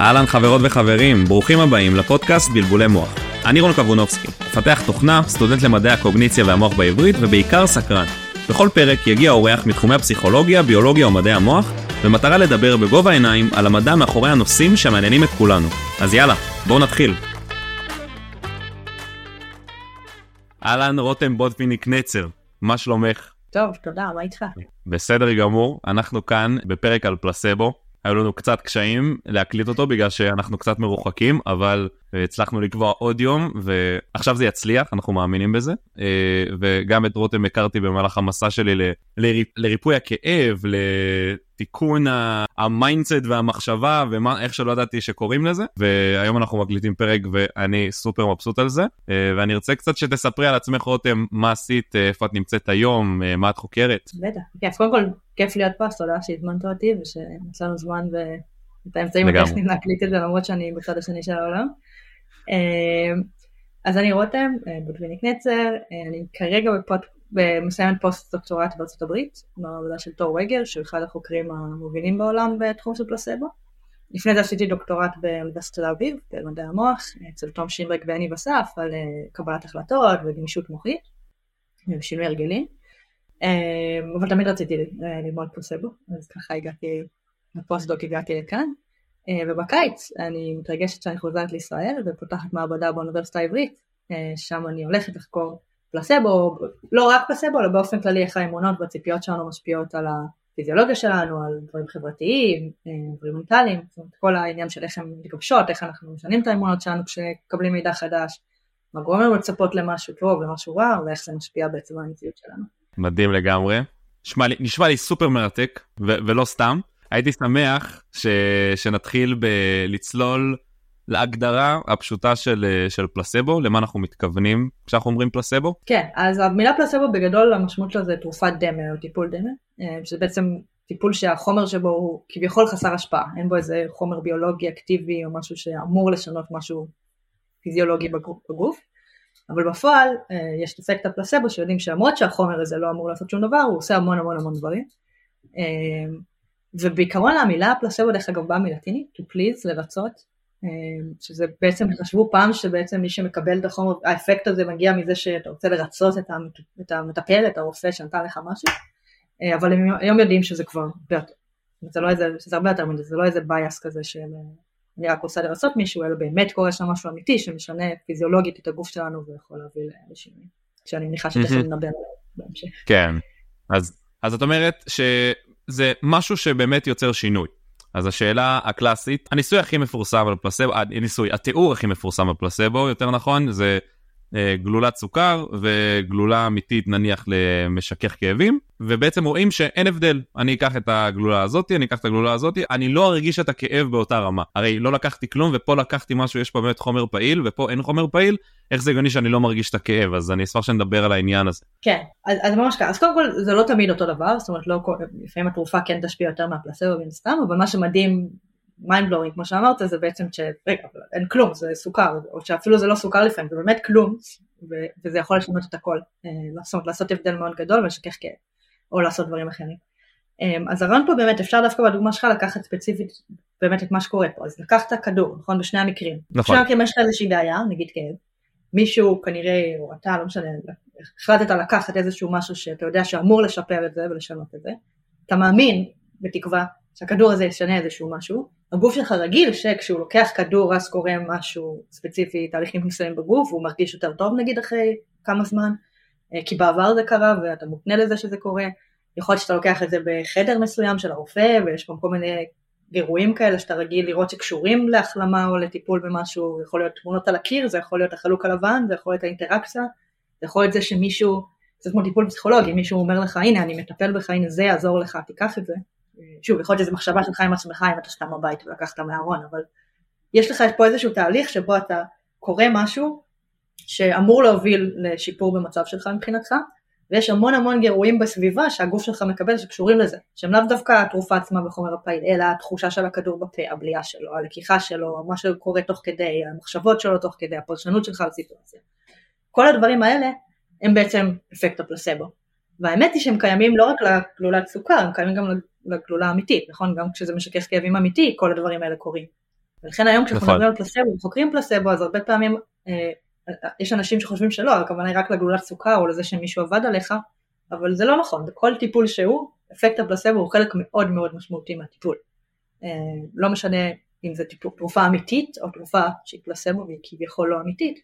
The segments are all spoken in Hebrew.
אהלן חברות וחברים, ברוכים הבאים לפודקאסט בלבולי מוח. אני רון קבונובסקי, מפתח תוכנה, סטודנט למדעי הקוגניציה והמוח בעברית ובעיקר סקרן. בכל פרק יגיע אורח מתחומי הפסיכולוגיה, ביולוגיה ומדעי המוח, במטרה לדבר בגובה העיניים על המדע מאחורי הנושאים שמעניינים את כולנו. אז יאללה, בואו נתחיל. אהלן רותם בוטויניק נצר, מה שלומך? טוב, תודה, מה איתך? בסדר גמור, אנחנו כאן בפרק על פלסבו. היו לנו קצת קשיים להקליט אותו בגלל שאנחנו קצת מרוחקים, אבל הצלחנו לקבוע עוד יום, ועכשיו זה יצליח, אנחנו מאמינים בזה. אה, וגם את רותם הכרתי במהלך המסע שלי ל- לריפ, לריפוי הכאב, לתיקון ה mindset והמחשבה, ואיך שלא ידעתי שקוראים לזה. והיום אנחנו מקליטים פרק ואני סופר מבסוט על זה. אה, ואני רוצה קצת שתספרי על עצמך רותם, מה עשית, אה, איפה את נמצאת היום, מה את חוקרת. בטח, כיף, קודם כל כיף להיות פה, אז תודה שהזמנת אותי ושמצאנו זמן ואת האמצעים הטכניים להקליט את זה למרות שאני בצד השני של העולם. אמ, אז אני רותם, אה, בוטוויניק נצר, אה, אני כרגע בפוד... מסיימת פוסט דוקטורט בארצות הברית, במעבדה של תור וגר, שהוא אחד החוקרים המובילים בעולם בתחום של פלסבו. לפני זה עשיתי דוקטורט באוניברסיטת תל אביב, במדעי המוח, אצל תום שינברג ויניב אסף, על אה, קבלת החלטות וגמישות מוחית, ושינוי הרגלים. אבל תמיד רציתי ללמוד פלסבו, אז ככה הגעתי, לפוסט-דוק הגעתי לכאן. אה, ובקיץ אני מתרגשת שאני חוזרת לישראל ופותחת מעבדה באוניברסיטה העברית, אה, שם אני הולכת לחקור פלסבו, לא רק פלסבו, אלא באופן כללי איך האמונות והציפיות שלנו משפיעות על הפיזיולוגיה שלנו, על דברים חברתיים, אה, דברים מנטליים, זאת אומרת כל העניין של איך הן מתגבשות, איך אנחנו משנים את האמונות שלנו כשקבלים מידע חדש, מה גורם לנו לצפות למשהו טוב, למשהו רע, ואיך זה משפיע בעצם על המציאות שלנו. מדהים לגמרי. נשמע לי, נשמע לי סופר מרתק, ו- ולא סתם. הייתי שמח ש... שנתחיל בלצלול להגדרה הפשוטה של, של פלסבו, למה אנחנו מתכוונים כשאנחנו אומרים פלסבו? כן, אז המילה פלסבו בגדול המשמעות שלה זה תרופת דמה או טיפול דמה, אה, שזה בעצם טיפול שהחומר שבו הוא כביכול חסר השפעה, אין בו איזה חומר ביולוגי אקטיבי או משהו שאמור לשנות משהו פיזיולוגי בגוף, אבל בפועל אה, יש את אפקט הפלסבו שיודעים שלמרות שהחומר הזה לא אמור לעשות שום דבר, הוא עושה המון המון המון דברים. אה, ובעיקרון המילה פלסבו דרך אגב באה מלטינית, to please, לרצות, אה, שזה בעצם חשבו פעם שבעצם מי שמקבל את החומר, האפקט הזה מגיע מזה שאתה רוצה לרצות את המטפל, את הרופא שנתן לך משהו, אה, אבל הם היום יודעים שזה כבר הרבה יותר, זה לא איזה, שזה הרבה יותר מזה, זה לא איזה בייס כזה שאני רק רוצה לרצות מישהו, אלא באמת קורה שם משהו אמיתי שמשנה פיזיולוגית את הגוף שלנו ויכול להביא לשינוי, שאני מניחה שתכף נדבר עליו בהמשך. כן, אז, אז את אומרת ש... זה משהו שבאמת יוצר שינוי. אז השאלה הקלאסית, הניסוי הכי מפורסם על פלסבו, הניסוי, התיאור הכי מפורסם על פלסבו, יותר נכון, זה אה, גלולת סוכר וגלולה אמיתית נניח למשכך כאבים, ובעצם רואים שאין הבדל. אני אקח את הגלולה הזאתי, אני אקח את הגלולה הזאתי, אני לא ארגיש את הכאב באותה רמה. הרי לא לקחתי כלום ופה לקחתי משהו, יש פה באמת חומר פעיל ופה אין חומר פעיל, איך זה הגיוני שאני לא מרגיש את הכאב, אז אני אשמח שנדבר על העניין הזה. כן, אז, אז ממש ככה, אז קודם כל זה לא תמיד אותו דבר, זאת אומרת לא, לפעמים התרופה כן תשפיע יותר מהפלסבו מן סתם, אבל מה שמדהים mind blowing כמו שאמרת זה בעצם שרגע אין כלום זה סוכר או שאפילו זה לא סוכר לפעמים זה באמת כלום וזה יכול לשנות את הכל אה, לעשות, לעשות הבדל מאוד גדול ולשכך כאב או לעשות דברים אחרים. אמ, אז הרעיון פה באמת אפשר דווקא בדוגמה שלך לקחת ספציפית באמת את מה שקורה פה. אז לקחת כדור נכון? בשני המקרים. נכון. בשני המקרים יש לך איזושהי בעיה נגיד כאב. מישהו כנראה או אתה לא משנה החלטת לקחת איזשהו משהו שאתה יודע שאמור לשפר את זה ולשנות את זה. אתה מאמין בתקווה שהכדור הזה ישנה איזשהו משהו, הגוף שלך רגיל שכשהוא לוקח כדור אז קורה משהו ספציפי, תהליכים מסוימים בגוף, והוא מרגיש יותר טוב נגיד אחרי כמה זמן, אה, כי בעבר זה קרה ואתה מותנה לזה שזה קורה, יכול להיות שאתה לוקח את זה בחדר מסוים של הרופא ויש פה כל מיני אירועים כאלה שאתה רגיל לראות שקשורים להחלמה או לטיפול במשהו, יכול להיות תמונות על הקיר, זה יכול להיות החלוק הלבן, זה יכול להיות האינטראקציה, זה יכול להיות זה שמישהו, זה כמו טיפול פסיכולוגי, מישהו אומר לך הנה אני מטפל בך, הנה זה יעזור לך, תיקח את זה, שוב, יכול להיות שזו מחשבה שלך עם עצמך אם אתה סתם בבית ולקחת מהארון, אבל יש לך פה איזשהו תהליך שבו אתה קורא משהו שאמור להוביל לשיפור במצב שלך מבחינתך, ויש המון המון גירויים בסביבה שהגוף שלך מקבל שקשורים לזה, שהם לאו דווקא התרופה עצמה בחומר הפעיל, אלא התחושה של הכדור בפה, הבליעה שלו, הלקיחה שלו, מה שקורה תוך כדי, המחשבות שלו תוך כדי, הפרשנות שלך לסיטואציה. כל הדברים האלה הם בעצם אפקט הפלסבו. והאמת היא שהם קיימים לא רק לגלולת סוכר, הם קיימים גם לגלולה אמיתית, נכון? גם כשזה משקף כאבים אמיתי, כל הדברים האלה קורים. ולכן היום כשאנחנו נכון. מדברים על פלסבו וחוקרים פלסבו אז הרבה פעמים אה, יש אנשים שחושבים שלא, הכוונה היא רק לגלולת סוכר או לזה שמישהו עבד עליך, אבל זה לא נכון, בכל טיפול שהוא, אפקט הפלסבו הוא חלק מאוד מאוד משמעותי מהטיפול. אה, לא משנה אם זה טיפול, תרופה אמיתית או תרופה שהיא פלסבו והיא כביכול לא אמיתית,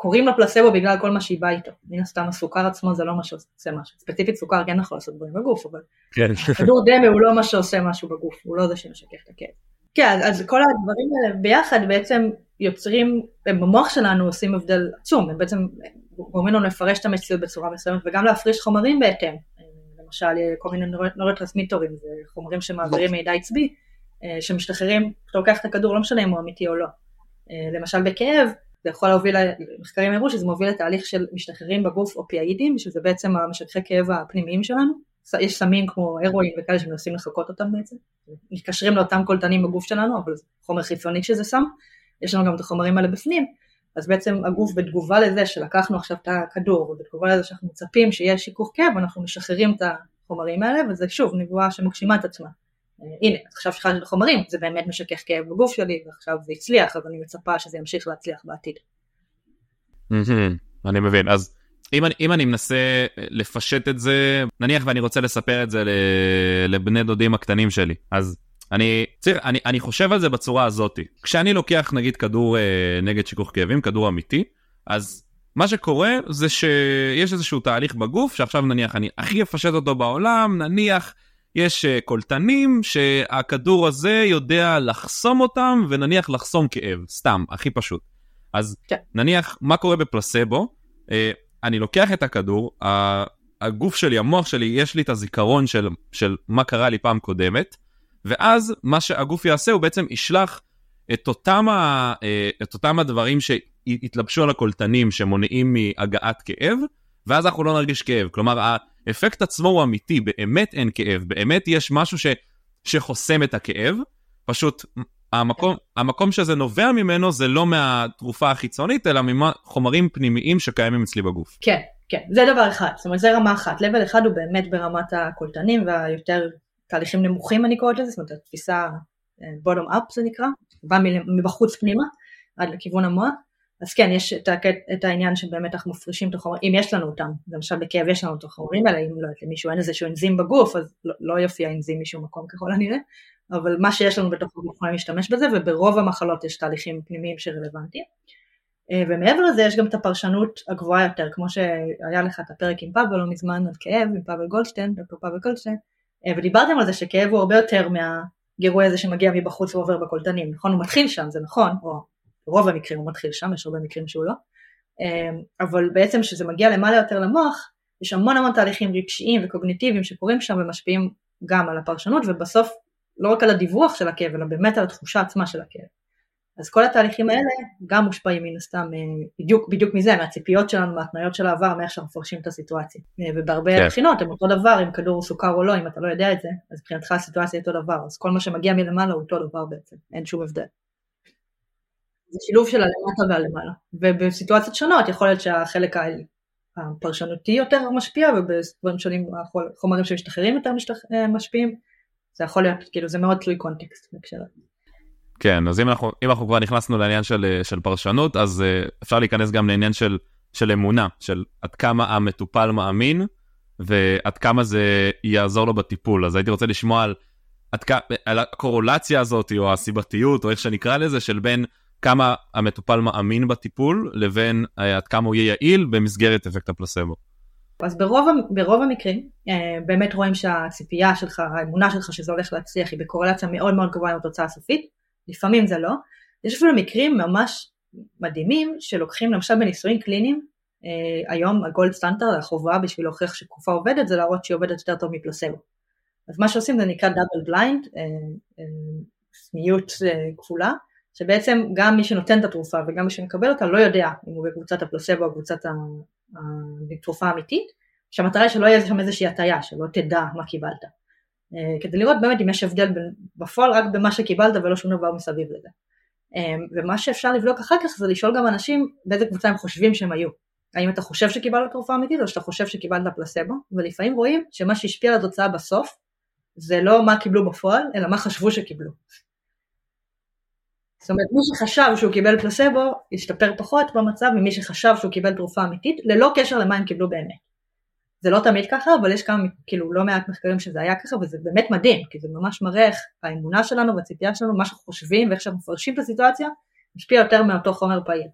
קוראים לה פלסבו בגלל כל מה שהיא באה איתו. מן הסתם הסוכר עצמו זה לא מה שעושה משהו. ספציפית סוכר כן יכול לעשות דברים בגוף, אבל כן. כדור דמה הוא לא מה שעושה משהו בגוף, הוא לא זה שמשכך את הכאב. כן, אז כל הדברים האלה ביחד בעצם יוצרים, הם במוח שלנו עושים הבדל עצום, הם בעצם גורמים לנו לפרש את המציאות בצורה מסוימת וגם להפריש חומרים בהתאם. למשל כל מיני נורוטרסמיטורים, זה חומרים שמעבירים מידע עצבי, אה, שמשתחררים, כשאתה לוקח את הכדור לא משנה אם הוא אמיתי או לא. אה, למשל בכאב, זה יכול להוביל, מחקרים הראו שזה מוביל לתהליך של משתחררים בגוף אופיאידים, שזה בעצם המשככי כאב הפנימיים שלנו. יש סמים כמו הרואין וכאלה שמנסים לחקות אותם בעצם. מתקשרים לאותם קולטנים בגוף שלנו, אבל זה חומר חיצוני שזה סם. יש לנו גם את החומרים האלה בפנים. אז בעצם הגוף בתגובה לזה שלקחנו עכשיו את הכדור, ובתגובה לזה שאנחנו מצפים שיהיה שיכוך כאב, אנחנו משחררים את החומרים האלה, וזה שוב נבואה שמגשימה את עצמה. הנה, אז עכשיו שחררתי את החומרים, זה באמת משכך כאב בגוף שלי, ועכשיו זה הצליח, אז אני מצפה שזה ימשיך להצליח בעתיד. אני מבין, אז אם אני, אם אני מנסה לפשט את זה, נניח ואני רוצה לספר את זה לבני דודים הקטנים שלי, אז אני, צריך, אני, אני חושב על זה בצורה הזאתי. כשאני לוקח נגיד כדור אה, נגד שיכוך כאבים, כדור אמיתי, אז מה שקורה זה שיש איזשהו תהליך בגוף, שעכשיו נניח אני הכי אפשט אותו בעולם, נניח יש uh, קולטנים שהכדור הזה יודע לחסום אותם ונניח לחסום כאב, סתם, הכי פשוט. אז כן. נניח מה קורה בפלסבו, uh, אני לוקח את הכדור, הגוף שלי, המוח שלי, יש לי את הזיכרון של, של מה קרה לי פעם קודמת, ואז מה שהגוף יעשה הוא בעצם ישלח את אותם, ה, uh, את אותם הדברים שהתלבשו על הקולטנים שמונעים מהגעת כאב, ואז אנחנו לא נרגיש כאב. כלומר, האפקט עצמו הוא אמיתי, באמת אין כאב, באמת יש משהו ש, שחוסם את הכאב, פשוט המקום, המקום שזה נובע ממנו זה לא מהתרופה החיצונית, אלא מחומרים פנימיים שקיימים אצלי בגוף. כן, כן, זה דבר אחד, זאת אומרת זה רמה אחת, לבל אחד הוא באמת ברמת הקולטנים והיותר תהליכים נמוכים אני קוראת לזה, זאת אומרת התפיסה בוטום אפ זה נקרא, בא מבחוץ פנימה עד לכיוון המוח. אז כן, יש את, את העניין שבאמת אנחנו מפרישים את החומרים, אם יש לנו אותם, למשל בכאב יש לנו את החומרים האלה, אם לא, למישהו אין איזשהו אנזים בגוף, אז לא, לא יופיע אנזים משום מקום ככל הנראה, אבל מה שיש לנו בתוך הגוף יכולים להשתמש בזה, וברוב המחלות יש תהליכים פנימיים שרלוונטיים. אה, ומעבר לזה יש גם את הפרשנות הגבוהה יותר, כמו שהיה לך את הפרק עם פאבל לא מזמן על כאב, עם פאבל גולדשטיין, דוקטור פאבל גולדשטיין, אה, ודיברתם על זה שכאב הוא הרבה יותר מהגירוי הזה שמגיע מבחוץ ועובר בקולטנים, נכון? הוא מתחיל שם, זה נכון, או ברוב המקרים הוא מתחיל שם, יש הרבה מקרים שהוא לא, אמ, אבל בעצם כשזה מגיע למעלה יותר למוח, יש המון המון תהליכים רגשיים וקוגניטיביים שקורים שם ומשפיעים גם על הפרשנות ובסוף לא רק על הדיווח של הכאב אלא באמת על התחושה עצמה של הכאב. אז כל התהליכים האלה גם מושפעים מן הסתם אה, בדיוק, בדיוק מזה, מהציפיות שלנו, מהתניות של העבר, מאיך שאנחנו מפרשים את הסיטואציה. אה, ובהרבה כן. בחינות הם אותו דבר, אם כדור סוכר או לא, אם אתה לא יודע את זה, אז מבחינתך הסיטואציה היא אותו דבר, אז כל מה שמגיע מלמעלה הוא אותו דבר בעצם, אין שום הבדל. זה שילוב של הלמטה והלמעלה, ובסיטואציות שונות יכול להיות שהחלק הפרשנותי יותר משפיע ובדברים שונים החומרים שמשתחררים יותר משתח... אה, משפיעים, זה יכול להיות, כאילו זה מאוד תלוי קונטקסט בהקשר הזה. כן, אז אם אנחנו, אם אנחנו כבר נכנסנו לעניין של, של פרשנות, אז uh, אפשר להיכנס גם לעניין של, של אמונה, של עד כמה המטופל מאמין ועד כמה זה יעזור לו בטיפול. אז הייתי רוצה לשמוע על, עד, על הקורולציה הזאת או הסיבתיות או איך שנקרא לזה של בין כמה המטופל מאמין בטיפול לבין אה, עד כמה הוא יהיה יעיל במסגרת אפקט הפלסבו. אז ברוב, ברוב המקרים אה, באמת רואים שהציפייה שלך, האמונה שלך שזה הולך להצליח היא בקורלציה מאוד מאוד גבוהה עם התוצאה הסופית, לפעמים זה לא. יש אפילו מקרים ממש מדהימים שלוקחים למשל בניסויים קליניים, אה, היום הגולד סטנדרט, החובה בשביל להוכיח שתקופה עובדת זה להראות שהיא עובדת יותר טוב מפלסבו. אז מה שעושים זה נקרא דאבל בליינד, סמיות כפולה, שבעצם גם מי שנותן את התרופה וגם מי שמקבל אותה לא יודע אם הוא בקבוצת הפלוסבו או קבוצת התרופה האמיתית, שהמטרה היא שלא יהיה שם איזושהי הטיה, שלא תדע מה קיבלת. אה, כדי לראות באמת אם יש הבדל בפועל רק במה שקיבלת ולא שום דבר מסביב לזה. אה, ומה שאפשר לבדוק אחר כך זה לשאול גם אנשים באיזה קבוצה הם חושבים שהם היו. האם אתה חושב שקיבלת תרופה אמיתית או שאתה חושב שקיבלת פלסבו, ולפעמים רואים שמה שהשפיע על התוצאה בסוף זה לא מה קיבלו בפועל, אלא מה חשבו שקיבלו. זאת אומרת מי שחשב שהוא קיבל פלסבו ישתפר פחות במצב ממי שחשב שהוא קיבל תרופה אמיתית ללא קשר למה הם קיבלו באמת. זה לא תמיד ככה אבל יש כמה כאילו לא מעט מחקרים שזה היה ככה וזה באמת מדהים כי זה ממש מראה איך האמונה שלנו והציפייה שלנו מה שאנחנו חושבים ואיך שאנחנו מפרשים את הסיטואציה משפיע יותר מאותו חומר פעיל.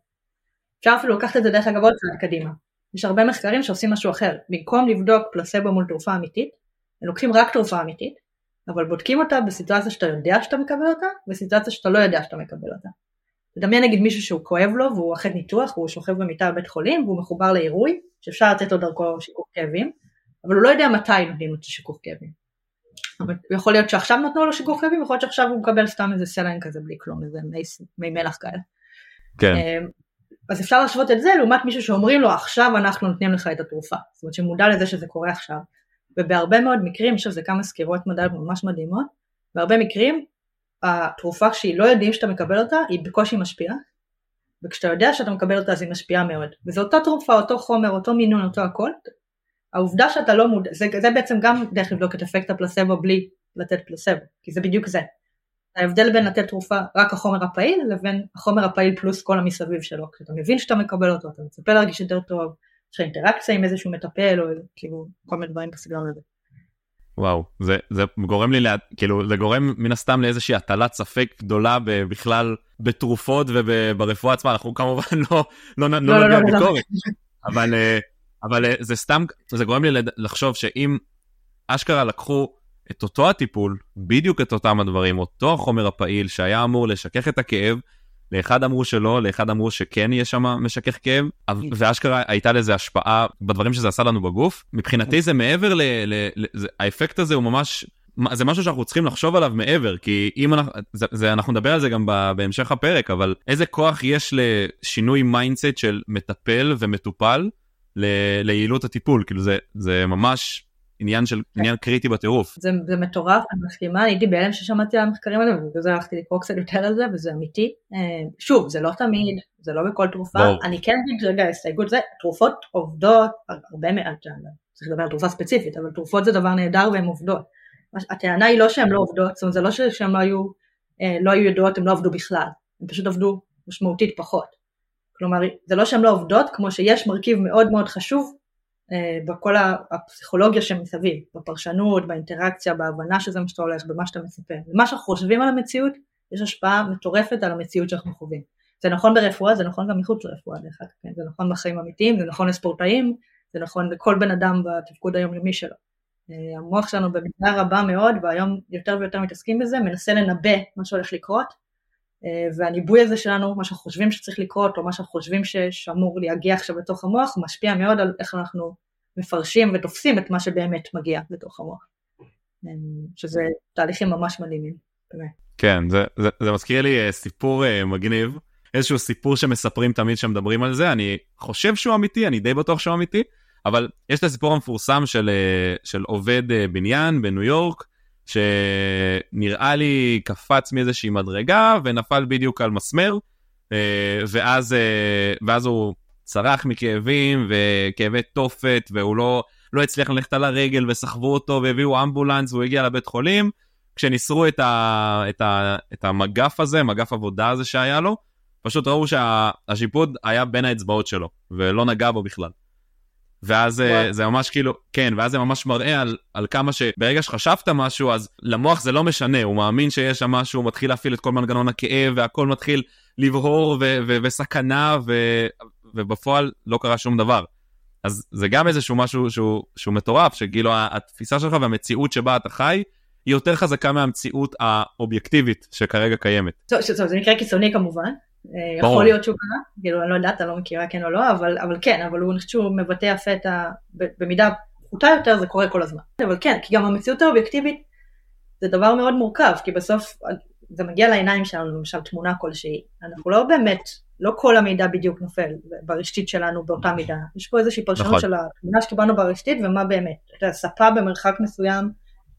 אפשר אפילו לקחת את זה דרך אגב עוד צעד קדימה. יש הרבה מחקרים שעושים משהו אחר במקום לבדוק פלסבו מול תרופה אמיתית הם לוקחים רק תרופה אמיתית אבל בודקים אותה בסיטואציה שאתה יודע שאתה מקבל אותה וסיטואציה שאתה לא יודע שאתה מקבל אותה. תדמיין נגיד מישהו שהוא כואב לו והוא אחרי ניתוח והוא שוכב במיטה בבית חולים והוא מחובר לעירוי שאפשר לתת לו דרכו שיכוך כאבים אבל הוא לא יודע מתי נותנים לו את השיכוך כאבים. אבל יכול להיות שעכשיו נתנו לו שיכוך כאבים יכול להיות שעכשיו הוא מקבל סתם איזה סלן כזה בלי כלום איזה מי, מי מלח כאלה. כן. אמ, אז אפשר להשוות את זה לעומת מישהו שאומרים לו עכשיו אנחנו נותנים לך את התרופה זאת אומרת שמודע לזה שזה קורה עכשיו ובהרבה מאוד מקרים, עכשיו זה כמה סקירות מדע ממש מדהימות, בהרבה מקרים התרופה כשהיא לא יודעים שאתה מקבל אותה היא בקושי משפיעה וכשאתה יודע שאתה מקבל אותה אז היא משפיעה מאוד. וזו אותה תרופה, אותו חומר, אותו מינון, אותו הכל. העובדה שאתה לא מודע, זה, זה בעצם גם דרך לבדוק את אפקט הפלסבו בלי לתת פלסבו כי זה בדיוק זה. ההבדל בין לתת תרופה רק החומר הפעיל לבין החומר הפעיל פלוס כל המסביב שלו. כשאתה מבין שאתה מקבל אותו אתה מצפה להרגיש יותר טוב יש לך אינטראקציה עם איזשהו מטפל או כאילו כל מיני דברים בסגנון הזה. וואו זה זה גורם לי לה, כאילו זה גורם מן הסתם לאיזושהי הטלת ספק גדולה בכלל בתרופות וברפואה עצמה אנחנו כמובן לא לא, לא, לא, לא נגיע לא, ביקורת לא. אבל אה, אבל אה, זה סתם זה גורם לי לחשוב שאם אשכרה לקחו את אותו הטיפול בדיוק את אותם הדברים אותו החומר הפעיל שהיה אמור לשכך את הכאב לאחד אמרו שלא, לאחד אמרו שכן יהיה שם משכך כאב, ואשכרה הייתה לזה השפעה בדברים שזה עשה לנו בגוף. מבחינתי זה מעבר ל... ל, ל זה, האפקט הזה הוא ממש... זה משהו שאנחנו צריכים לחשוב עליו מעבר, כי אם אנחנו, זה, זה, אנחנו נדבר על זה גם בהמשך הפרק, אבל איזה כוח יש לשינוי mindset של מטפל ומטופל ל, ליעילות הטיפול, כאילו זה, זה ממש עניין של עניין קריטי בטירוף. זה, זה מטורף, אני מסכימה, אני הייתי בהלם ששמעתי על המחקרים האלה ובגלל זה הלכתי לקרוא קצת יותר על זה וזה אמיתי. אה, שוב, זה לא תמיד, זה לא בכל תרופה, בוא. אני כן אגיד רגע הסתייגות זה, תרופות עובדות הרבה מעט, צריך לדבר על תרופה ספציפית, אבל תרופות זה דבר נהדר והן עובדות. הטענה היא לא שהן לא עובדות, זאת אומרת זה לא שהן לא היו, אה, לא היו ידועות, הן לא עבדו בכלל, הן פשוט עבדו משמעותית פחות. כלומר זה לא שהן לא עובדות, כמו שיש מרכיב מאוד מאוד חשוב בכל הפסיכולוגיה שמסביב, בפרשנות, באינטראקציה, בהבנה שזה מה שאתה הולך, במה שאתה מצפה. ומה שאנחנו חושבים על המציאות, יש השפעה מטורפת על המציאות שאנחנו חווים. זה נכון ברפואה, זה נכון גם מחוץ לרפואה דרך אגב, כן? זה נכון בחיים אמיתיים, זה נכון לספורטאים, זה נכון לכל בן אדם בתפקוד היומיומי שלו. אה, המוח שלנו במידה רבה מאוד, והיום יותר ויותר מתעסקים בזה, מנסה לנבא מה שהולך לקרות, אה, והניבוי הזה שלנו, מה שאנחנו חושבים שצריך לקרות, או מה שאנחנו חושבים שאמור להגיע עכשיו לתוך המוח, משפיע מאוד על איך אנחנו מפרשים ותופסים את מה שבאמת מגיע לתוך המוח. אה, שזה תהליכים ממש מדהימים. כן, זה, זה, זה מזכיר לי אה, סיפור מגניב, איזשהו סיפור שמספרים תמיד כשמדברים על זה, אני חושב שהוא אמיתי, אני די בטוח שהוא אמיתי, אבל יש את הסיפור המפורסם של, של עובד בניין בניו יורק, שנראה לי קפץ מאיזושהי מדרגה ונפל בדיוק על מסמר, אה, ואז, אה, ואז הוא צרח מכאבים וכאבי תופת, והוא לא, לא הצליח ללכת על הרגל וסחבו אותו והביאו אמבולנס והוא הגיע לבית חולים. כשניסרו את, ה, את, ה, את המגף הזה, מגף עבודה הזה שהיה לו, פשוט ראו שהשיפוד היה בין האצבעות שלו, ולא נגע בו בכלל. ואז וואו. זה ממש כאילו, כן, ואז זה ממש מראה על, על כמה שברגע שחשבת משהו, אז למוח זה לא משנה, הוא מאמין שיש שם משהו, הוא מתחיל להפעיל את כל מנגנון הכאב, והכל מתחיל לבהור ו- ו- וסכנה, ו- ובפועל לא קרה שום דבר. אז זה גם איזשהו משהו שהוא, שהוא מטורף, שכאילו התפיסה שלך והמציאות שבה אתה חי, היא יותר חזקה מהמציאות האובייקטיבית שכרגע קיימת. טוב, זה מקרה קיצוני כמובן, אה, יכול להיות שהוא קרה, כאילו אני לא יודעת, אני לא מכירה כן או לא, אבל, אבל כן, אבל הוא חושב שהוא מבטא יפה את ה... במידה פחותה יותר זה קורה כל הזמן. אבל כן, כי גם המציאות האובייקטיבית זה דבר מאוד מורכב, כי בסוף זה מגיע לעיניים שלנו, למשל תמונה כלשהי, אנחנו לא באמת, לא כל המידע בדיוק נופל ברשתית שלנו באותה מידה, יש פה איזושהי פרשנות נכון. של התמונה שקיבלנו ברשתית ומה באמת, אתה יודע, ספה במרחק מסוים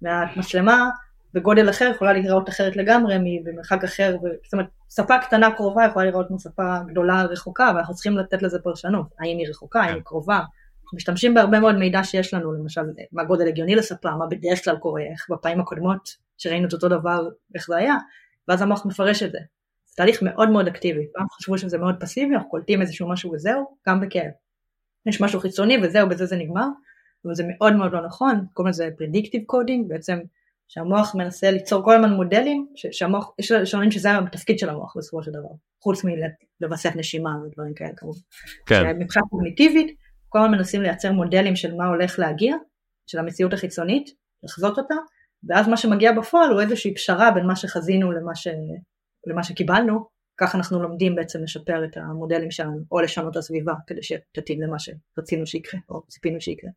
מהמצלמה בגודל אחר יכולה להיראות אחרת לגמרי במרחק אחר, ו... זאת אומרת ספה קטנה קרובה יכולה להיראות כמו ספה גדולה רחוקה ואנחנו צריכים לתת לזה פרשנות, האם היא רחוקה, האם היא קרובה, אנחנו משתמשים בהרבה מאוד מידע שיש לנו, למשל מה גודל הגיוני לספה, מה בדרך כלל קורה, איך בפעמים הקודמות שראינו את אותו דבר, איך זה היה, ואז המוח מפרש את זה. תהליך מאוד מאוד אקטיבי, פעם חשבו שזה מאוד פסיבי, אנחנו קולטים איזשהו משהו וזהו, גם בכאב. יש משהו חיצוני וזהו, בזה זה נגמר, אבל זה מאוד מאוד לא נכון, קוראים לזה predictive coding, בעצם שהמוח מנסה ליצור כל הזמן מודלים, שהמוח, יש שאומרים שזה התפקיד של המוח בסופו של דבר, חוץ מלווסת נשימה ודברים כאלה כמובן. כן. מבחינה קוגניטיבית, כל הזמן מנסים לייצר מודלים של מה הולך להגיע, של המציאות החיצונית, לחזות אותה, ואז מה שמגיע בפועל הוא איזושהי פשרה בין מה שחזינו למה, ש... למה שקיבלנו, כך אנחנו לומדים בעצם לשפר את המודלים שלנו, או לשנות את הסביבה כדי שתתאים למה שרצינו שיקרה, או ציפינו שיקרה.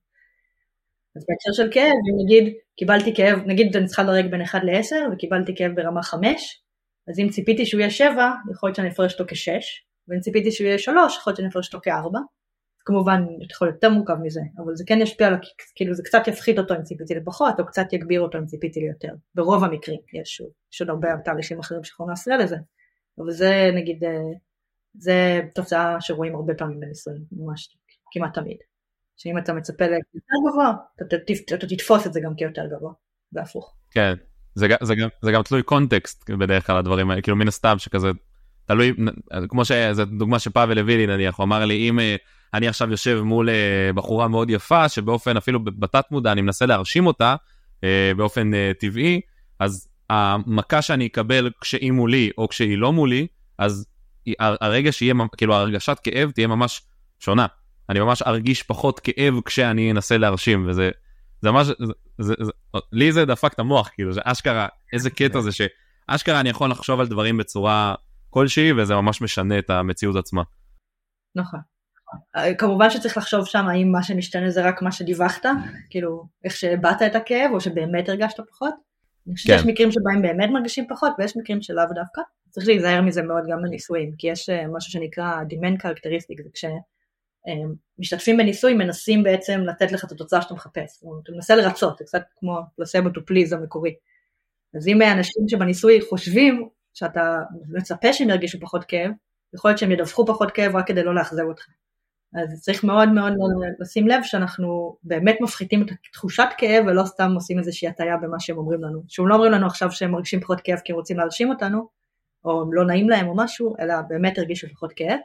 אז בהקשר של כאב, אם נגיד קיבלתי כאב, נגיד אני צריכה לדרג בין 1 ל-10 וקיבלתי כאב ברמה 5, אז אם ציפיתי שהוא יהיה 7, יכול להיות שאני אפרש אותו כ-6, ואם ציפיתי שהוא יהיה 3, יכול להיות שאני אפרש אותו כ-4. כמובן, יכול להיות יותר מורכב מזה, אבל זה כן ישפיע על, כאילו זה קצת יפחית אותו אם ציפיתי לפחות, או קצת יגביר אותו אם ציפיתי ליותר. ברוב המקרים, יש, יש עוד הרבה תהליכים אחרים שיכולים להפריע לזה, אבל זה נגיד, אה, זה תוצאה שרואים הרבה פעמים בניסויים, ממש כמעט תמיד. שאם אתה מצפה ליותר גבוה, אתה, אתה תתפוס את זה גם כיותר גבוה, והפוך. כן, זה, זה, גם, זה גם תלוי קונטקסט בדרך כלל הדברים האלה, כאילו מן הסתם שכזה, תלוי, כמו שזו דוגמה שפאבל הביא לי נניח, הוא אמר לי אם אה, אני עכשיו יושב מול אה, בחורה מאוד יפה, שבאופן אפילו בתת מודע אני מנסה להרשים אותה אה, באופן טבעי, אז המכה שאני אקבל כשהיא מולי או כשהיא לא מולי, אז הרגע שיהיה, כאילו הרגשת כאב תהיה ממש שונה. אני ממש ארגיש פחות כאב כשאני אנסה להרשים, וזה זה ממש, זה, זה, זה, לי זה דפק את המוח, כאילו, זה אשכרה, איזה קטע זה שאשכרה אני יכול לחשוב על דברים בצורה כלשהי, וזה ממש משנה את המציאות עצמה. נכון. כמובן שצריך לחשוב שם האם מה שמשתנה זה רק מה שדיווחת, כאילו איך שהבעת את הכאב או שבאמת הרגשת פחות. אני חושבת שיש כן. מקרים שבהם באמת מרגישים פחות ויש מקרים שלאו דווקא. צריך להיזהר מזה מאוד גם בניסויים, כי יש אה, משהו שנקרא demand characteristic, זה כשמשתתפים בניסוי מנסים בעצם לתת לך את התוצאה שאתה מחפש, אתה מנסה לרצות, זה קצת כמו פלסבו טו פליז המקורי. אז אם האנשים שבניסוי חושבים שאתה מצפה שהם ירגישו פחות כאב, יכול להיות שהם ידווחו פחות כאב רק כדי לא לאכזב אותך. אז צריך מאוד מאוד מאוד לשים לב שאנחנו באמת מפחיתים את תחושת כאב ולא סתם עושים איזושהי הטעיה במה שהם אומרים לנו. שהם לא אומרים לנו עכשיו שהם מרגישים פחות כאב כי הם רוצים להרשים אותנו, או לא נעים להם או משהו, אלא באמת הרגישו פחות כאב.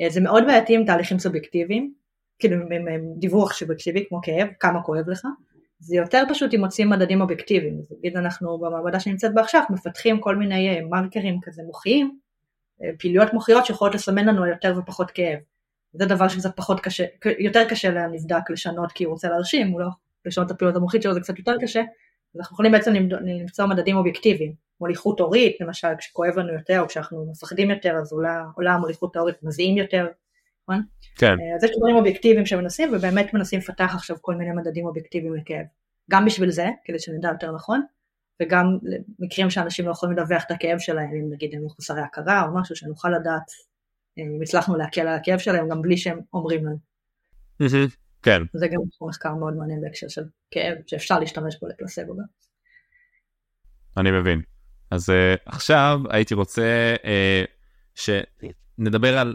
אה, זה מאוד בעייתי עם תהליכים סובייקטיביים, כאילו עם, דיווח סובייקטיבי כמו כאב, כמה כואב לך. זה יותר פשוט אם מוצאים מדדים אובייקטיביים. נגיד אנחנו במעבדה שנמצאת בה עכשיו מפתחים כל מיני אה, מרקרים כזה מוחיים, אה, פעילויות מוחיות שיכולות לסמן לנו יותר ופחות כאב. זה דבר שקצת פחות קשה, יותר קשה לנבדק לשנות כי הוא רוצה להרשים, הוא לא לשנות את הפעילות המוחית שלו זה קצת יותר קשה, אז אנחנו יכולים בעצם למצוא מדדים אובייקטיביים, מוליכות הורית למשל, כשכואב לנו יותר או כשאנחנו מפחדים יותר אז עולה, עולה המוליכות ההורית, מזיעים יותר, נכון? כן. אה, אז יש דברים אובייקטיביים שמנסים ובאמת מנסים לפתח עכשיו כל מיני מדדים אובייקטיביים לכאב, גם בשביל זה, כדי שנדע יותר נכון, וגם מקרים שאנשים לא יכולים לדווח את הכאב שלהם, אם נגיד הם מחוסרי הכרה או משהו שנוכל לדעת אם הצלחנו להקל על הכאב שלהם גם בלי שהם אומרים לנו. כן. זה גם מחקר מאוד מעניין בהקשר של כאב שאפשר להשתמש בו לפלסבו גם. אני מבין. אז uh, עכשיו הייתי רוצה uh, שנדבר על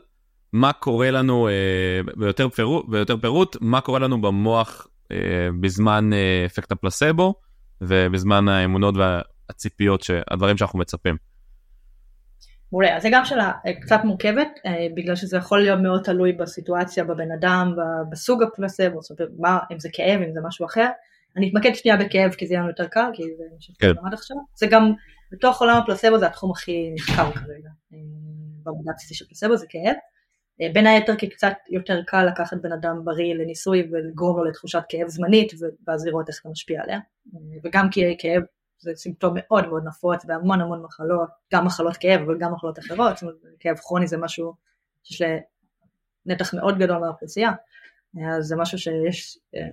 מה קורה לנו uh, ביותר, פירוט, ביותר פירוט, מה קורה לנו במוח uh, בזמן uh, אפקט הפלסבו ובזמן האמונות והציפיות, הדברים שאנחנו מצפים. מעולה, אז זה גם שאלה קצת מורכבת, בגלל שזה יכול להיות מאוד תלוי בסיטואציה, בבן אדם, בסוג הפלסבו, אם זה כאב, אם זה משהו אחר. אני אתמקד שנייה בכאב כי זה יהיה לנו יותר קל, כי זה מה שאתה למד עכשיו. זה גם, בתוך עולם הפלסבו זה התחום הכי נחקר כרגע. בעבודה הבסיסית של פלסבו זה כאב. בין היתר כי קצת יותר קל לקחת בן אדם בריא לניסוי ולגרום לו לתחושת כאב זמנית ואז לראות איך זה משפיע עליה. וגם כי כאב זה סימפטום מאוד מאוד נפוץ בהמון המון מחלות, גם מחלות כאב אבל גם מחלות אחרות, זאת אומרת כאב כרוני זה משהו שיש נתח מאוד גדול מהאוכלוסייה, אז זה משהו שיש אה,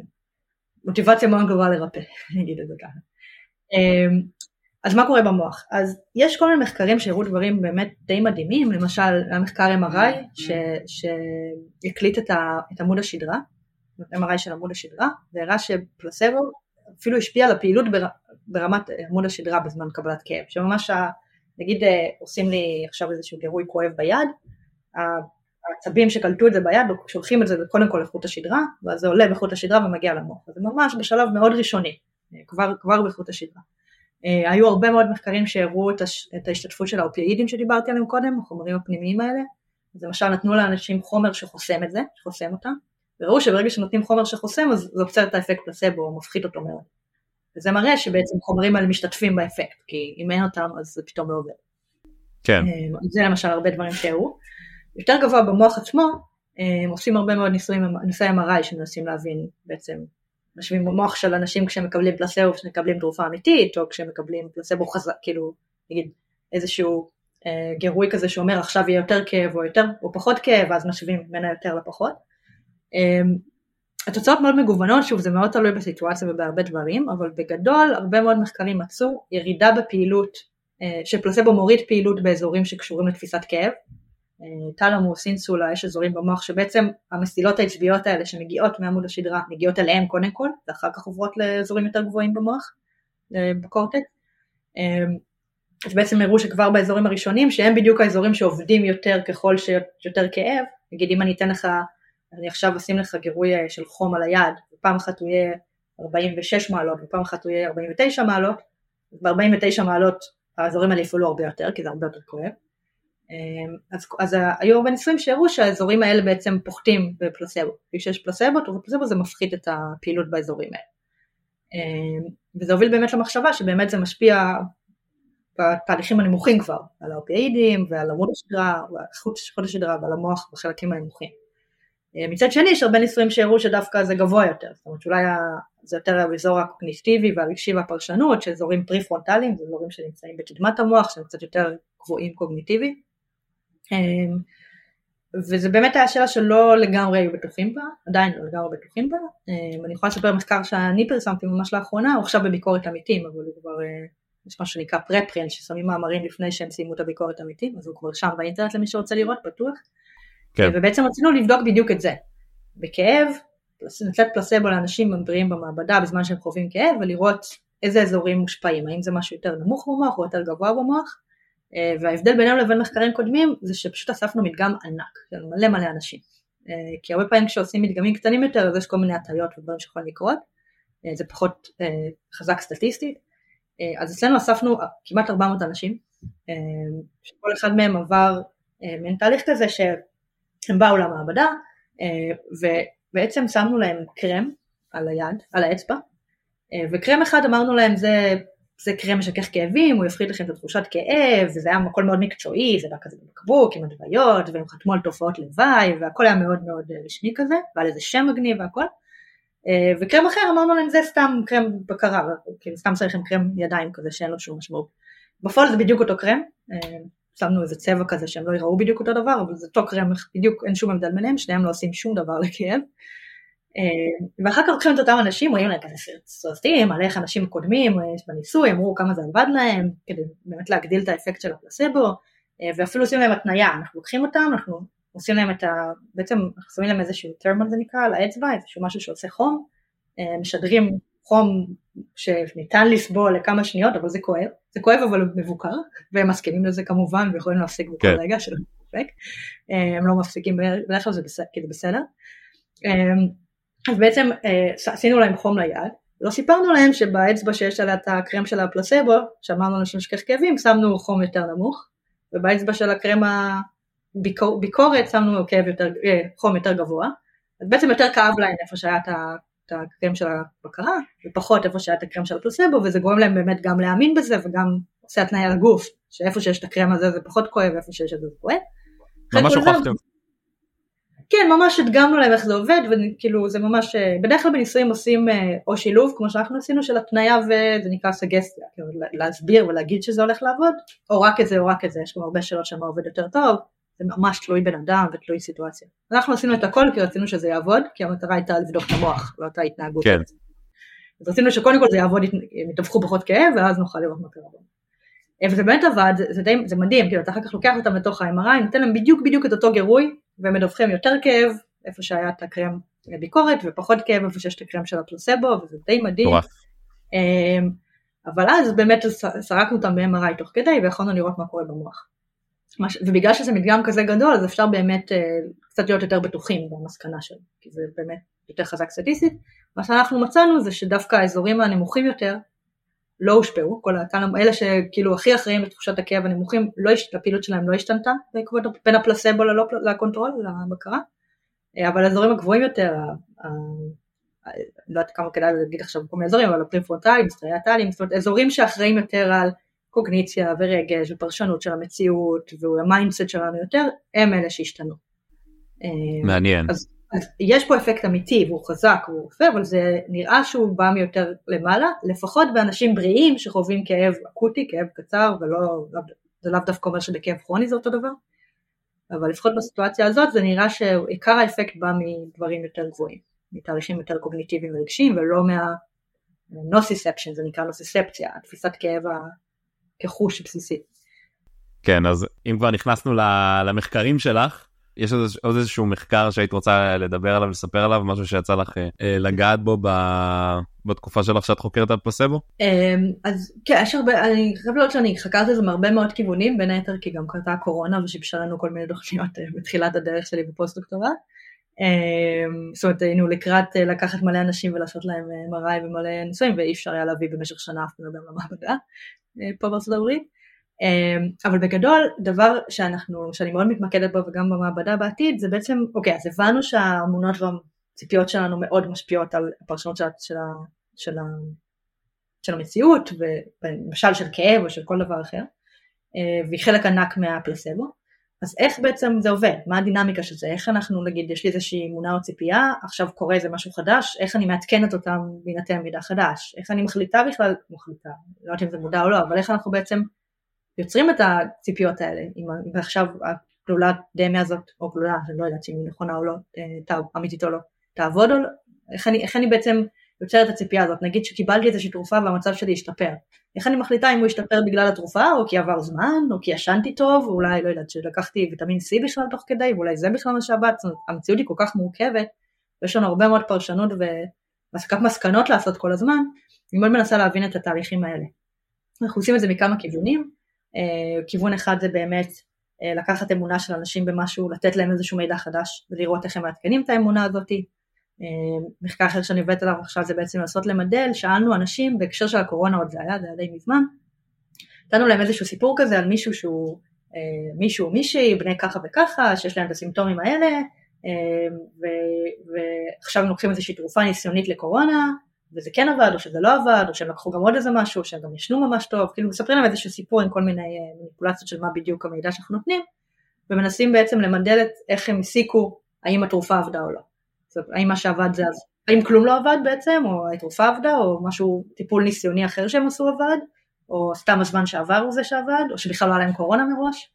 מוטיבציה מאוד גדולה לרפא, נגיד את זה ככה. אז מה קורה במוח? אז יש כל מיני מחקרים שהראו דברים באמת די מדהימים, למשל המחקר MRI שהקליט את, את עמוד השדרה, MRI של עמוד השדרה, והראה שפלסבו אפילו השפיע על הפעילות ברמת עמוד השדרה בזמן קבלת כאב, שממש נגיד אה, עושים לי עכשיו איזשהו גירוי כואב ביד, העצבים שקלטו את זה ביד שולחים את זה קודם כל לחוט השדרה, ואז זה עולה בחוט השדרה ומגיע למוח, זה ממש בשלב מאוד ראשוני, אה, כבר, כבר בחוט השדרה. אה, היו הרבה מאוד מחקרים שהראו את, הש, את ההשתתפות של האופיאידים שדיברתי עליהם קודם, החומרים הפנימיים האלה, אז למשל נתנו לאנשים חומר שחוסם את זה, שחוסם אותם, וראו שברגע שנותנים חומר שחוסם אז זה עוצר את האפקט פלסבו או מפחית אותו מאוד. וזה מראה שבעצם חומרים האלה משתתפים באפקט, כי אם אין אותם אז זה פתאום לא עובד. כן. אה, זה למשל הרבה דברים שהראו. יותר גבוה במוח עצמו, אה, הם עושים הרבה מאוד ניסויים, ניסוי MRI שמנסים להבין בעצם, משווים במוח של אנשים כשהם מקבלים פלסבו כשמקבלים תרופה אמיתית, או כשהם מקבלים פלסבו חזק, כאילו, נגיד איזשהו אה, גירוי כזה שאומר עכשיו יהיה יותר כאב או יותר או פחות כאב, ואז משווים בין היותר לפחות. אה, התוצאות מאוד מגוונות, שוב זה מאוד תלוי בסיטואציה ובהרבה דברים, אבל בגדול הרבה מאוד מחקרים מצאו ירידה בפעילות, אה, שפלסבו מוריד פעילות באזורים שקשורים לתפיסת כאב, טלמוס, אינסולה, יש אזורים במוח שבעצם המסילות העצביות האלה שמגיעות מעמוד השדרה, מגיעות אליהם קודם כל, ואחר כך עוברות לאזורים יותר גבוהים במוח, בקורטקס. אז בעצם הראו שכבר באזורים הראשונים, שהם בדיוק האזורים שעובדים יותר ככל שיותר כאב, נגיד אם אני אתן לך, אני עכשיו אשים לך גירוי אה, של חום על היד, ופעם אחת הוא יהיה 46 מעלות ופעם אחת הוא יהיה 49 מעלות, ב-49 מעלות האזורים האלה יפעלו הרבה יותר, כי זה הרבה יותר כואב. אמ, אז, אז היו הרבה ניסויים שהראו שהאזורים האלה בעצם פוחתים בפלסבו, כשיש פלסבו, ובפלסבו זה מפחית את הפעילות באזורים האלה. אמ, וזה הוביל באמת למחשבה שבאמת זה משפיע בתהליכים הנמוכים כבר, על האופיאידים ועל עמוד השדרה, ועל חוט השדרה ועל המוח בחלקים הנמוכים. אמ, מצד שני יש הרבה ניסויים שהראו שדווקא זה גבוה יותר, זאת אומרת שאולי זה יותר האזור הקוגניטיבי והרגשי והפרשנות, שאזורים פרי פרונטליים, זה אזורים שנמצאים בקדמת המוח, שהם קצת יותר גבוהים קוגניטיבי, אמ, וזה באמת היה שאלה שלא לגמרי היו בטוחים בה, עדיין לא לגמרי בטוחים בה. אמ, אני יכולה לספר מחקר שאני פרסמתי ממש לאחרונה, הוא עכשיו בביקורת עמיתים, אבל הוא כבר, אה, יש משהו שנקרא פרפרינט, ששמים מאמרים לפני שהם סיימו את הביקורת עמיתים, אז הוא כבר שם באינטרנט למי שרוצה לראות, פתוח. כן. ובעצם רצינו לבדוק בדיוק את זה. בכאב, לתת פלסבו לאנשים בריאים במעבדה בזמן שהם חווים כאב, ולראות איזה אזורים מושפעים, האם זה משהו יותר נמוך במוח או יותר גבוה במוח, וההבדל בינינו לבין מחקרים קודמים זה שפשוט אספנו מדגם ענק של מלא מלא אנשים. אה, כי הרבה פעמים כשעושים מדגמים קטנים יותר אז יש כל מיני הטעיות ודברים שיכולים לקרות, אה, זה פחות חזק סטטיסטית. אז אצלנו אספנו כמעט 400 אנשים, שכל אחד מהם עבר מין תהליך כזה שהם באו למעבדה ובעצם שמנו להם קרם על היד, על האצבע, וקרם אחד אמרנו להם זה זה קרם משכך כאבים, הוא יפחית לכם את התחושת כאב, וזה היה הכל מאוד מקצועי, זה היה כזה בקבוק עם הדוויות, והם חתמו על תופעות לוואי, והכל היה מאוד מאוד אה, רשמי כזה, והיה לזה שם מגניב והכל. אה, וקרם אחר אמרנו להם זה סתם קרם בקרה, כאילו סתם צריך עם קרם ידיים כזה שאין לו שום משמעות. בפועל זה בדיוק אותו קרם, אה, שמנו איזה צבע כזה שהם לא יראו בדיוק אותו דבר, אבל זה אותו קרם, בדיוק אין שום הבדל ביניהם, שניהם לא עושים שום דבר לכאב. אה, ואחר כך לוקחים את אותם אנשים, רואים להם כזה סרטים על איך אנשים קודמים בניסוי, אמרו כמה זה עבד להם, כדי באמת להגדיל את האפקט של הפלסבו, אה, ואפילו עושים להם התניה, אנחנו לוקחים אותם, אנחנו עושים להם את ה... בעצם אנחנו שמים להם איזשהו טרמל זה נקרא, על האצבע, איזשהו משהו שעושה חום, אה, משדרים חום שניתן לסבול לכמה שניות, אבל זה כואב, זה כואב אבל מבוקר, והם מסכימים לזה כמובן, ויכולים להפסיק בכל כן. רגע שלא מספק, הם לא מפסיקים בדרך כלל זה בסדר. אז בעצם אה, עשינו להם חום ליד, לא סיפרנו להם שבאצבע שיש עליה את הקרם של הפלסבו, שאמרנו לאנשים שכך כאבים, שמנו חום יותר נמוך, ובאצבע של הקרם הביקורת שמנו כאב יותר, אה, חום יותר גבוה, אז בעצם יותר כאב להם איפה שהיה את הקרם של הבקרה, ופחות איפה שהיה את הקרם של הפלסבו, וזה גורם להם באמת גם להאמין בזה, וגם עושה התניה לגוף, שאיפה שיש את הקרם הזה זה פחות כואב, ואיפה שיש את זה זה כואב. ממש הוכחתם. כן, ממש הדגמנו להם איך זה עובד, וכאילו זה ממש, אה, בדרך כלל בניסויים עושים אה, או שילוב, כמו שאנחנו עשינו, של התניה וזה נקרא סגסטיה, כאילו להסביר ולהגיד שזה הולך לעבוד, או רק את זה או רק את זה, יש גם הרבה שאלות שמה עובד יותר טוב, זה ממש תלוי בן אדם ותלוי סיטואציה. אנחנו עשינו את הכל כי רצינו שזה יעבוד, כי המטרה הייתה לבדוק את המוח, את ההתנהגות. כן. אז רצינו שקודם כל זה יעבוד, הם יתווכו פחות כאב, ואז נוכל לראות מה קרה. אה, וזה באמת עבד, זה, די, זה מדהים, כאילו אתה אחר כך לוקח אותם לתוך ה-MRI, נותן להם בדיוק בדיוק את אותו גירוי, ומדווחים יותר כאב איפה שהיה את הקרם לביקורת ופחות כאב איפה שיש את הקרם של הפלוסבו וזה די מדהים. אמ, אבל אז באמת סרקנו אותם ב-MRI תוך כדי ויכולנו לראות מה קורה במוח. ובגלל שזה מדגם כזה גדול אז אפשר באמת אה, קצת להיות יותר בטוחים במסקנה שלו, כי זה באמת יותר חזק סטטיסטית. מה שאנחנו מצאנו זה שדווקא האזורים הנמוכים יותר לא הושפעו, כל אלה שכאילו הכי אחראים לתחושת הכאב הנמוכים, לא, הפעילות שלהם לא השתנתה בעקבות בין הפלסבו לקונטרול, לבקרה, אבל האזורים הגבוהים יותר, לא יודעת כמה כדאי להגיד עכשיו כל מיני אזורים, אבל הפריפרונטליים, סטריאטליים, זאת אומרת אזורים שאחראים יותר על קוגניציה ורגש ופרשנות של המציאות וה mindset שלנו יותר, הם אלה שהשתנו. מעניין. אז, אז יש פה אפקט אמיתי והוא חזק והוא יפה, אבל זה נראה שהוא בא מיותר למעלה, לפחות באנשים בריאים שחווים כאב אקוטי, כאב קצר, ולא, זה לאו דווקא אומר שבכאב כרוני זה אותו דבר, אבל לפחות בסיטואציה הזאת זה נראה שעיקר האפקט בא מדברים יותר גבוהים, מתהליכים יותר קוגניטיביים ורגשיים ולא מה... נוסיספשן זה נקרא נוסיספציה, תפיסת כאב כחוש בסיסי. כן, אז אם כבר נכנסנו למחקרים שלך, יש עוד איזשהו מחקר שהיית רוצה לדבר עליו, לספר עליו, משהו שיצא לך אה, לגעת בו ב... בתקופה שלך שאת חוקרת על פלסבו? אמ, אז כן, יש הרבה, אני חייב לראות שאני חקרתי את זה מהרבה מאוד כיוונים, בין היתר כי גם קרתה הקורונה ושיבשה לנו כל מיני תוכניות אה, בתחילת הדרך שלי בפוסט דוקטורט. אמ, זאת אומרת היינו לקראת אה, לקחת מלא אנשים ולעשות להם MRI ומלא ניסויים ואי אפשר היה להביא במשך שנה אף פעם למעבדה פה בארצות הברית. אמ, אבל בגדול דבר שאנחנו, שאני מאוד מתמקדת בו וגם במעבדה בעתיד זה בעצם, אוקיי אז הבנו שהאמונות והציפיות שלנו מאוד משפיעות על הפרשנות של, של, של, של המציאות ולמשל של כאב או של כל דבר אחר אה, והיא חלק ענק מהפלסבו אז איך בעצם זה עובד? מה הדינמיקה של זה? איך אנחנו נגיד יש לי איזושהי אמונה או ציפייה עכשיו קורה איזה משהו חדש איך אני מעדכנת אותם בהינתן מידע חדש? איך אני מחליטה בכלל, מחליטה, לא יודעת אם זה מודע או לא אבל איך אנחנו בעצם יוצרים את הציפיות האלה, אם עכשיו הגלולת דמיה הזאת, או גלולה, אני לא יודעת אם היא נכונה או לא, אה, אמיתית או לא, תעבוד או לא, איך אני, איך אני בעצם יוצר את הציפייה הזאת, נגיד שקיבלתי איזושהי תרופה והמצב שלי השתפר, איך אני מחליטה אם הוא השתפר בגלל התרופה, או כי עבר זמן, או כי ישנתי טוב, או אולי, לא יודעת, שלקחתי ויטמין C בכלל תוך כדי, ואולי זה בכלל מה שעבד, זאת אומרת, המציאות היא כל כך מורכבת, ויש לנו הרבה מאוד פרשנות והסקת מסקנות לעשות כל הזמן, אני מאוד מנסה להבין את התהליכים האלה. אנחנו עושים את זה מכמה כיוונים, כיוון אחד זה באמת אה, לקחת אמונה של אנשים במשהו, לתת להם איזשהו מידע חדש ולראות איך הם מעדכנים את האמונה הזאת. אה, מחקר אחר שאני עובדת עליו עכשיו זה בעצם לעשות למדל, שאלנו אנשים בהקשר של הקורונה עוד זה היה, זה היה די מזמן, נתנו להם איזשהו סיפור כזה על מישהו שהוא מישהו או מישהי, בני ככה וככה, שיש להם את הסימפטומים האלה, ועכשיו הם לוקחים איזושהי תרופה ניסיונית לקורונה, וזה כן עבד או שזה לא עבד או שהם לקחו גם עוד איזה משהו שהם גם ישנו ממש טוב כאילו מספרים להם איזשהו סיפור עם כל מיני אה, מניפולציות של מה בדיוק המידע שאנחנו נותנים ומנסים בעצם למדל את איך הם הסיקו האם התרופה עבדה או לא. זאת האם מה שעבד זה אז, האם כלום לא עבד בעצם או התרופה עבדה או משהו טיפול ניסיוני אחר שהם עשו עבד או סתם הזמן שעבר הוא זה שעבד או שבכלל לא היה להם קורונה מראש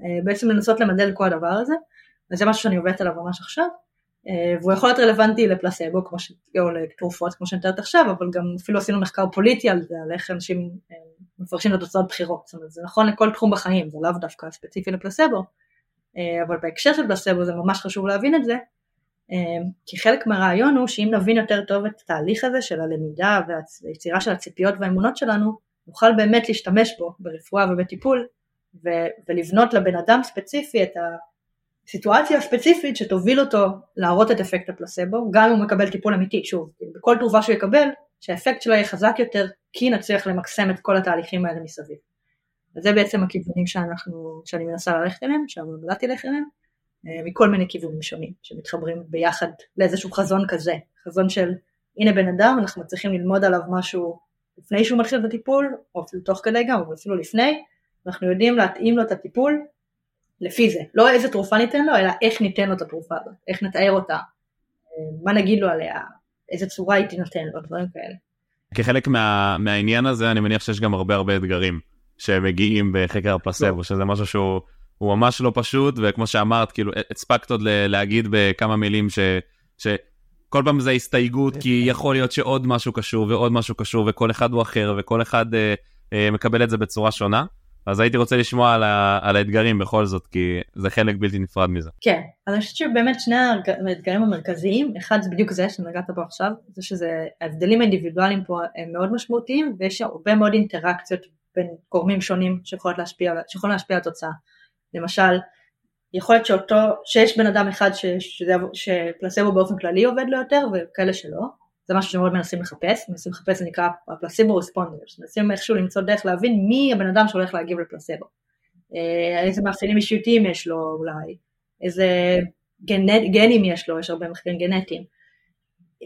אה, בעצם לנסות למדל את כל הדבר הזה וזה משהו שאני עובדת עליו ממש עכשיו והוא יכול להיות רלוונטי לפלסבו כמו ש... או לתרופות כמו מתארת עכשיו, אבל גם אפילו עשינו מחקר פוליטי על זה, על איך אנשים אה, מפרשים את התוצאות בחירות, זאת אומרת זה נכון לכל תחום בחיים, זה לאו דווקא ספציפי לפלסבו, אה, אבל בהקשר של פלסבו זה ממש חשוב להבין את זה, כי חלק מהרעיון הוא שאם נבין יותר טוב את התהליך הזה של הלמידה והיצירה של הציפיות והאמונות שלנו, נוכל באמת להשתמש בו ברפואה ובטיפול ו- ולבנות לבן אדם ספציפי את ה... סיטואציה ספציפית שתוביל אותו להראות את אפקט הפלסבו, גם אם הוא מקבל טיפול אמיתי, שוב, בכל תרופה שהוא יקבל, שהאפקט שלו יהיה חזק יותר, כי נצליח למקסם את כל התהליכים האלה מסביב. וזה בעצם הכיוונים שאנחנו, שאני מנסה ללכת אליהם, שהמעבדה תלך אליהם, אה, מכל מיני כיוונים שונים, שמתחברים ביחד לאיזשהו חזון כזה, חזון של הנה בן אדם, אנחנו צריכים ללמוד עליו משהו לפני שהוא מתחיל את הטיפול, או אפילו תוך כדי גם, או אפילו לפני, אנחנו יודעים להתאים לו את הטיפול לפי זה, לא איזה תרופה ניתן לו, אלא איך ניתן לו את התרופה הזאת, איך נתאר אותה, מה נגיד לו עליה, איזה צורה היא תינתן לו, דברים כאלה. כחלק מה, מהעניין הזה אני מניח שיש גם הרבה הרבה אתגרים שמגיעים בחקר הפלסבו, לא. שזה משהו שהוא ממש לא פשוט, וכמו שאמרת, כאילו הספקת עוד להגיד בכמה מילים ש... ש... כל פעם זה הסתייגות כי יכול להיות שעוד משהו קשור ועוד משהו קשור וכל אחד הוא אחר וכל אחד אה, אה, מקבל את זה בצורה שונה. אז הייתי רוצה לשמוע על, ה, על האתגרים בכל זאת, כי זה חלק בלתי נפרד מזה. כן, אני חושבת שבאמת שני האתגרים המרכזיים, אחד זה בדיוק זה שנגעת בו עכשיו, זה שזה, ההבדלים האינדיבידואליים פה הם מאוד משמעותיים, ויש הרבה מאוד אינטראקציות בין גורמים שונים שיכולים להשפיע, שיכולים להשפיע על התוצאה. למשל, יכול להיות שאותו, שיש בן אדם אחד ש, שזה, שפלסבו באופן כללי עובד לו יותר, וכאלה שלא, זה משהו שמאוד מנסים לחפש, מנסים לחפש זה נקרא הפלסיבו רספונדרס, מנסים איכשהו למצוא דרך להבין מי הבן אדם שהולך להגיב לפלסיבו, אה, איזה מאפיינים אישיותיים יש לו אולי, איזה גנט, גנים יש לו, יש הרבה מחקרים גנטיים.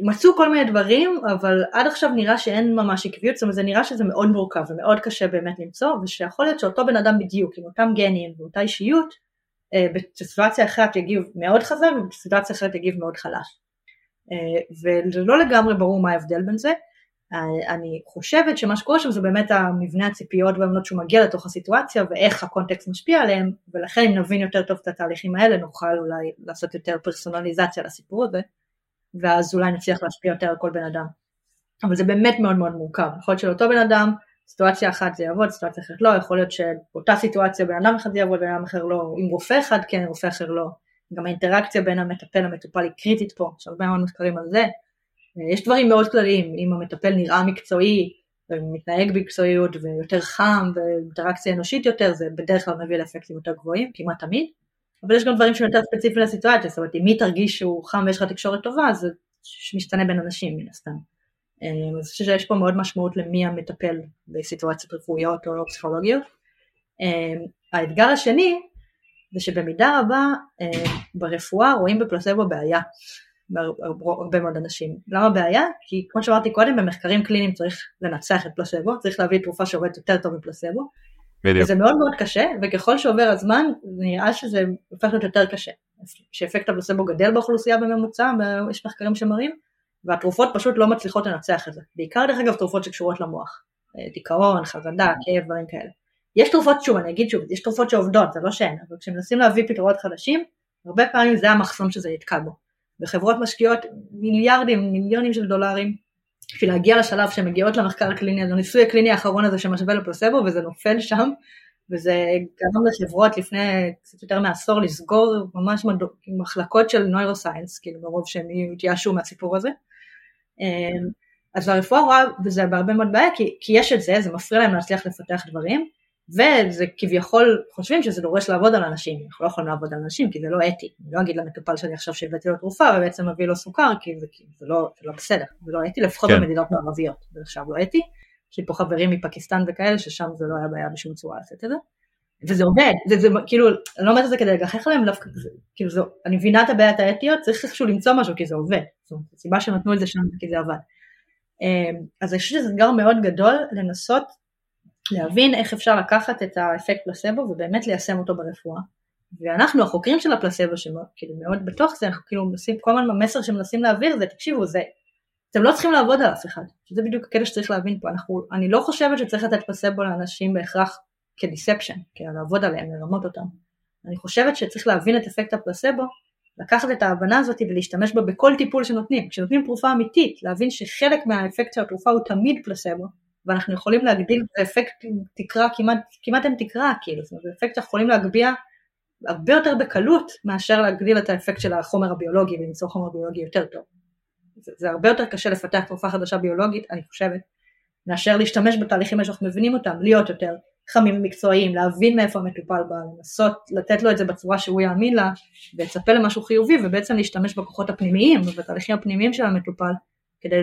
מצאו כל מיני דברים, אבל עד עכשיו נראה שאין ממש עקביות, זאת אומרת זה נראה שזה מאוד מורכב ומאוד קשה באמת למצוא, ושיכול להיות שאותו בן אדם בדיוק עם אותם גנים ואותה אישיות, אה, בסיטואציה אחרת יגיב מאוד חזק ובסיטואציה אחרת יגיב מאוד חלש. וזה לא לגמרי ברור מה ההבדל בין זה. אני חושבת שמה שקורה שם זה באמת המבנה הציפיות והאמנות שהוא מגיע לתוך הסיטואציה ואיך הקונטקסט משפיע עליהם ולכן אם נבין יותר טוב את התהליכים האלה נוכל אולי לעשות יותר פרסונליזציה לסיפור הזה ואז אולי נצליח להשפיע יותר על כל בן אדם. אבל זה באמת מאוד מאוד מורכב, יכול להיות שלאותו בן אדם סיטואציה אחת זה יעבוד, סיטואציה אחרת לא, יכול להיות שבאותה סיטואציה בן אדם אחד זה יעבוד, בן אדם אחר לא, עם רופא אחד כן, רופא אחר לא. גם האינטראקציה בין המטפל למטופל היא קריטית פה, יש הרבה מאוד מחקרים על זה. יש דברים מאוד כלליים, אם המטפל נראה מקצועי ומתנהג במקצועיות ויותר חם ואינטראקציה אנושית יותר, זה בדרך כלל מביא לאפקטים יותר גבוהים, כמעט תמיד. אבל יש גם דברים שהם יותר ספציפיים לסיטואציה, זאת אומרת אם מי תרגיש שהוא חם ויש לך תקשורת טובה, זה משתנה בין אנשים מן הסתם. אה, אז שיש פה מאוד משמעות למי המטפל בסיטואציות רפואיות או פסיכולוגיות. אה, האתגר השני זה שבמידה רבה אה, ברפואה רואים בפלסבו בעיה בהרבה מאוד אנשים. למה בעיה? כי כמו שאמרתי קודם במחקרים קליניים צריך לנצח את פלסבו, צריך להביא תרופה שעובדת יותר טוב מפלסבו. בדיוק. וזה מאוד מאוד קשה וככל שעובר הזמן נראה שזה הופך להיות יותר קשה. שאפקט הפלסבו גדל באוכלוסייה בממוצע, יש מחקרים שמראים, והתרופות פשוט לא מצליחות לנצח את זה. בעיקר דרך אגב תרופות שקשורות למוח. אה, דיכאון, חרדה, כאב, דברים כאלה. יש תרופות, שוב, אני אגיד שוב, יש תרופות שעובדות, זה לא שאין, אבל כשמנסים להביא פתרונות חדשים, הרבה פעמים זה המחסום שזה יתקע בו. וחברות משקיעות מיליארדים, מיליונים של דולרים, בשביל להגיע לשלב שהן מגיעות למחקר הקליני, לניסוי הקליני האחרון הזה שמשווה לפלוסבו, וזה נופל שם, וזה גרם לחברות לפני קצת יותר מעשור לסגור ממש מחלקות של נוירוסיינס, כאילו מרוב שהם התייאשו מהסיפור הזה. אמ, אז הרפואה רואה בזה בהרבה מאוד בעיה, כי, כי יש את זה, זה מפריע להם להצליח לפתח דברים, וזה כביכול חושבים שזה דורש לעבוד על אנשים, אנחנו לא יכולים לעבוד על אנשים כי זה לא אתי, אני לא אגיד למטופל שאני עכשיו שהבאתי לו תרופה ובעצם מביא לו סוכר כי זה, כי זה, לא, זה לא בסדר, זה לא אתי לפחות כן. במדינות מערביות, זה עכשיו לא אתי, יש לי פה חברים מפקיסטן וכאלה ששם זה לא היה בעיה בשום צורה לעשות את זה, וזה עובד, זה, זה כאילו, אני לא אומרת את זה כדי לגחך עליהם דווקא, כאילו זה, אני מבינה את הבעיות האתיות, צריך איכשהו למצוא משהו כי זה עובד, זאת אומרת, הסיבה שנתנו את זה שם כי זה עבד. אמ, אז אני חושבת שזה אתגר מאוד גדול לנסות להבין איך אפשר לקחת את האפקט פלסבו ובאמת ליישם אותו ברפואה. ואנחנו החוקרים של הפלסבו שכאילו מאוד בתוך זה, אנחנו כאילו מנסים, כל הזמן המסר שמנסים להעביר זה תקשיבו זה, אתם לא צריכים לעבוד על אף אחד, זה בדיוק הקטע שצריך להבין פה, אנחנו, אני לא חושבת שצריך לתת פלסבו לאנשים בהכרח כדיספשן, כאילו לעבוד עליהם, לרמות אותם. אני חושבת שצריך להבין את אפקט הפלסבו, לקחת את ההבנה הזאת ולהשתמש בה בכל טיפול שנותנים. כשנותנים תרופה אמיתית, להבין שחלק מהאפקט של התרופה הוא תמיד פלסבו, ואנחנו יכולים להגדיל את האפקט תקרה כמעט, כמעט אין תקרה כאילו, זאת אומרת זה אפקט שאנחנו יכולים להגביה הרבה יותר בקלות מאשר להגדיל את האפקט של החומר הביולוגי ולמצוא חומר ביולוגי יותר טוב. זה, זה הרבה יותר קשה לפתח תרופה חדשה ביולוגית, אני חושבת, מאשר להשתמש בתהליכים שאנחנו מבינים אותם, להיות יותר חמים ומקצועיים, להבין מאיפה המטופל בא, לנסות לתת לו את זה בצורה שהוא יאמין לה, ולצפה למשהו חיובי, ובעצם להשתמש בכוחות הפנימיים ובתהליכים הפנימיים של המטופל, כדי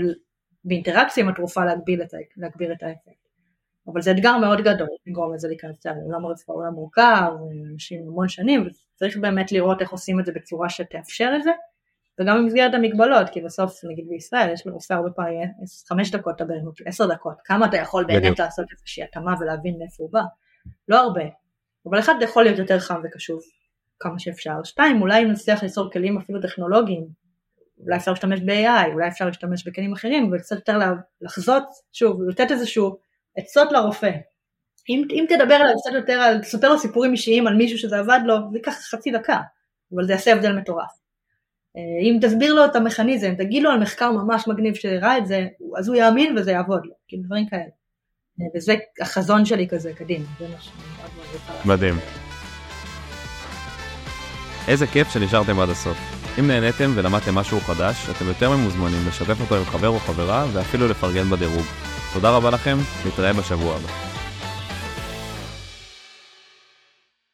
באינטראקציה עם התרופה להגביל את, להגביר את האפקט. אבל זה אתגר מאוד גדול לגרום לזה להיכנס לעולם הרפואה עולם מורכב, אנשים המון שנים, וצריך באמת לראות איך עושים את זה בצורה שתאפשר את זה, וגם במסגרת המגבלות, כי בסוף נגיד בישראל יש לרופא הרבה פעמים חמש דקות לדבר עם עשר דקות, כמה אתה יכול באמת. לעשות איזושהי התאמה ולהבין מאיפה הוא בא, לא הרבה, אבל אחד יכול להיות יותר חם וקשוב כמה שאפשר, שתיים אולי אם נצליח ליצור כלים אפילו טכנולוגיים אולי אפשר להשתמש ב-AI, אולי אפשר להשתמש בכלים אחרים וקצת יותר לחזות, שוב, לתת איזשהו עצות לרופא. אם, אם תדבר עליו קצת יותר, על, תספר לו סיפורים אישיים על מישהו שזה עבד לו, זה ייקח חצי דקה, אבל זה יעשה הבדל מטורף. אה, אם תסביר לו את המכניזם, תגיד לו על מחקר ממש מגניב שהראה את זה, אז הוא יאמין וזה יעבוד לו, כאילו דברים כאלה. אה, וזה החזון שלי כזה, קדימה, זה מה שאני מאוד מאוד רוצה. מדהים. איזה כיף שנשארתם עד הסוף. אם נהניתם ולמדתם משהו חדש, אתם יותר ממוזמנים לשתף אותו עם חבר או חברה ואפילו לפרגן בדירוג. תודה רבה לכם, נתראה בשבוע הבא.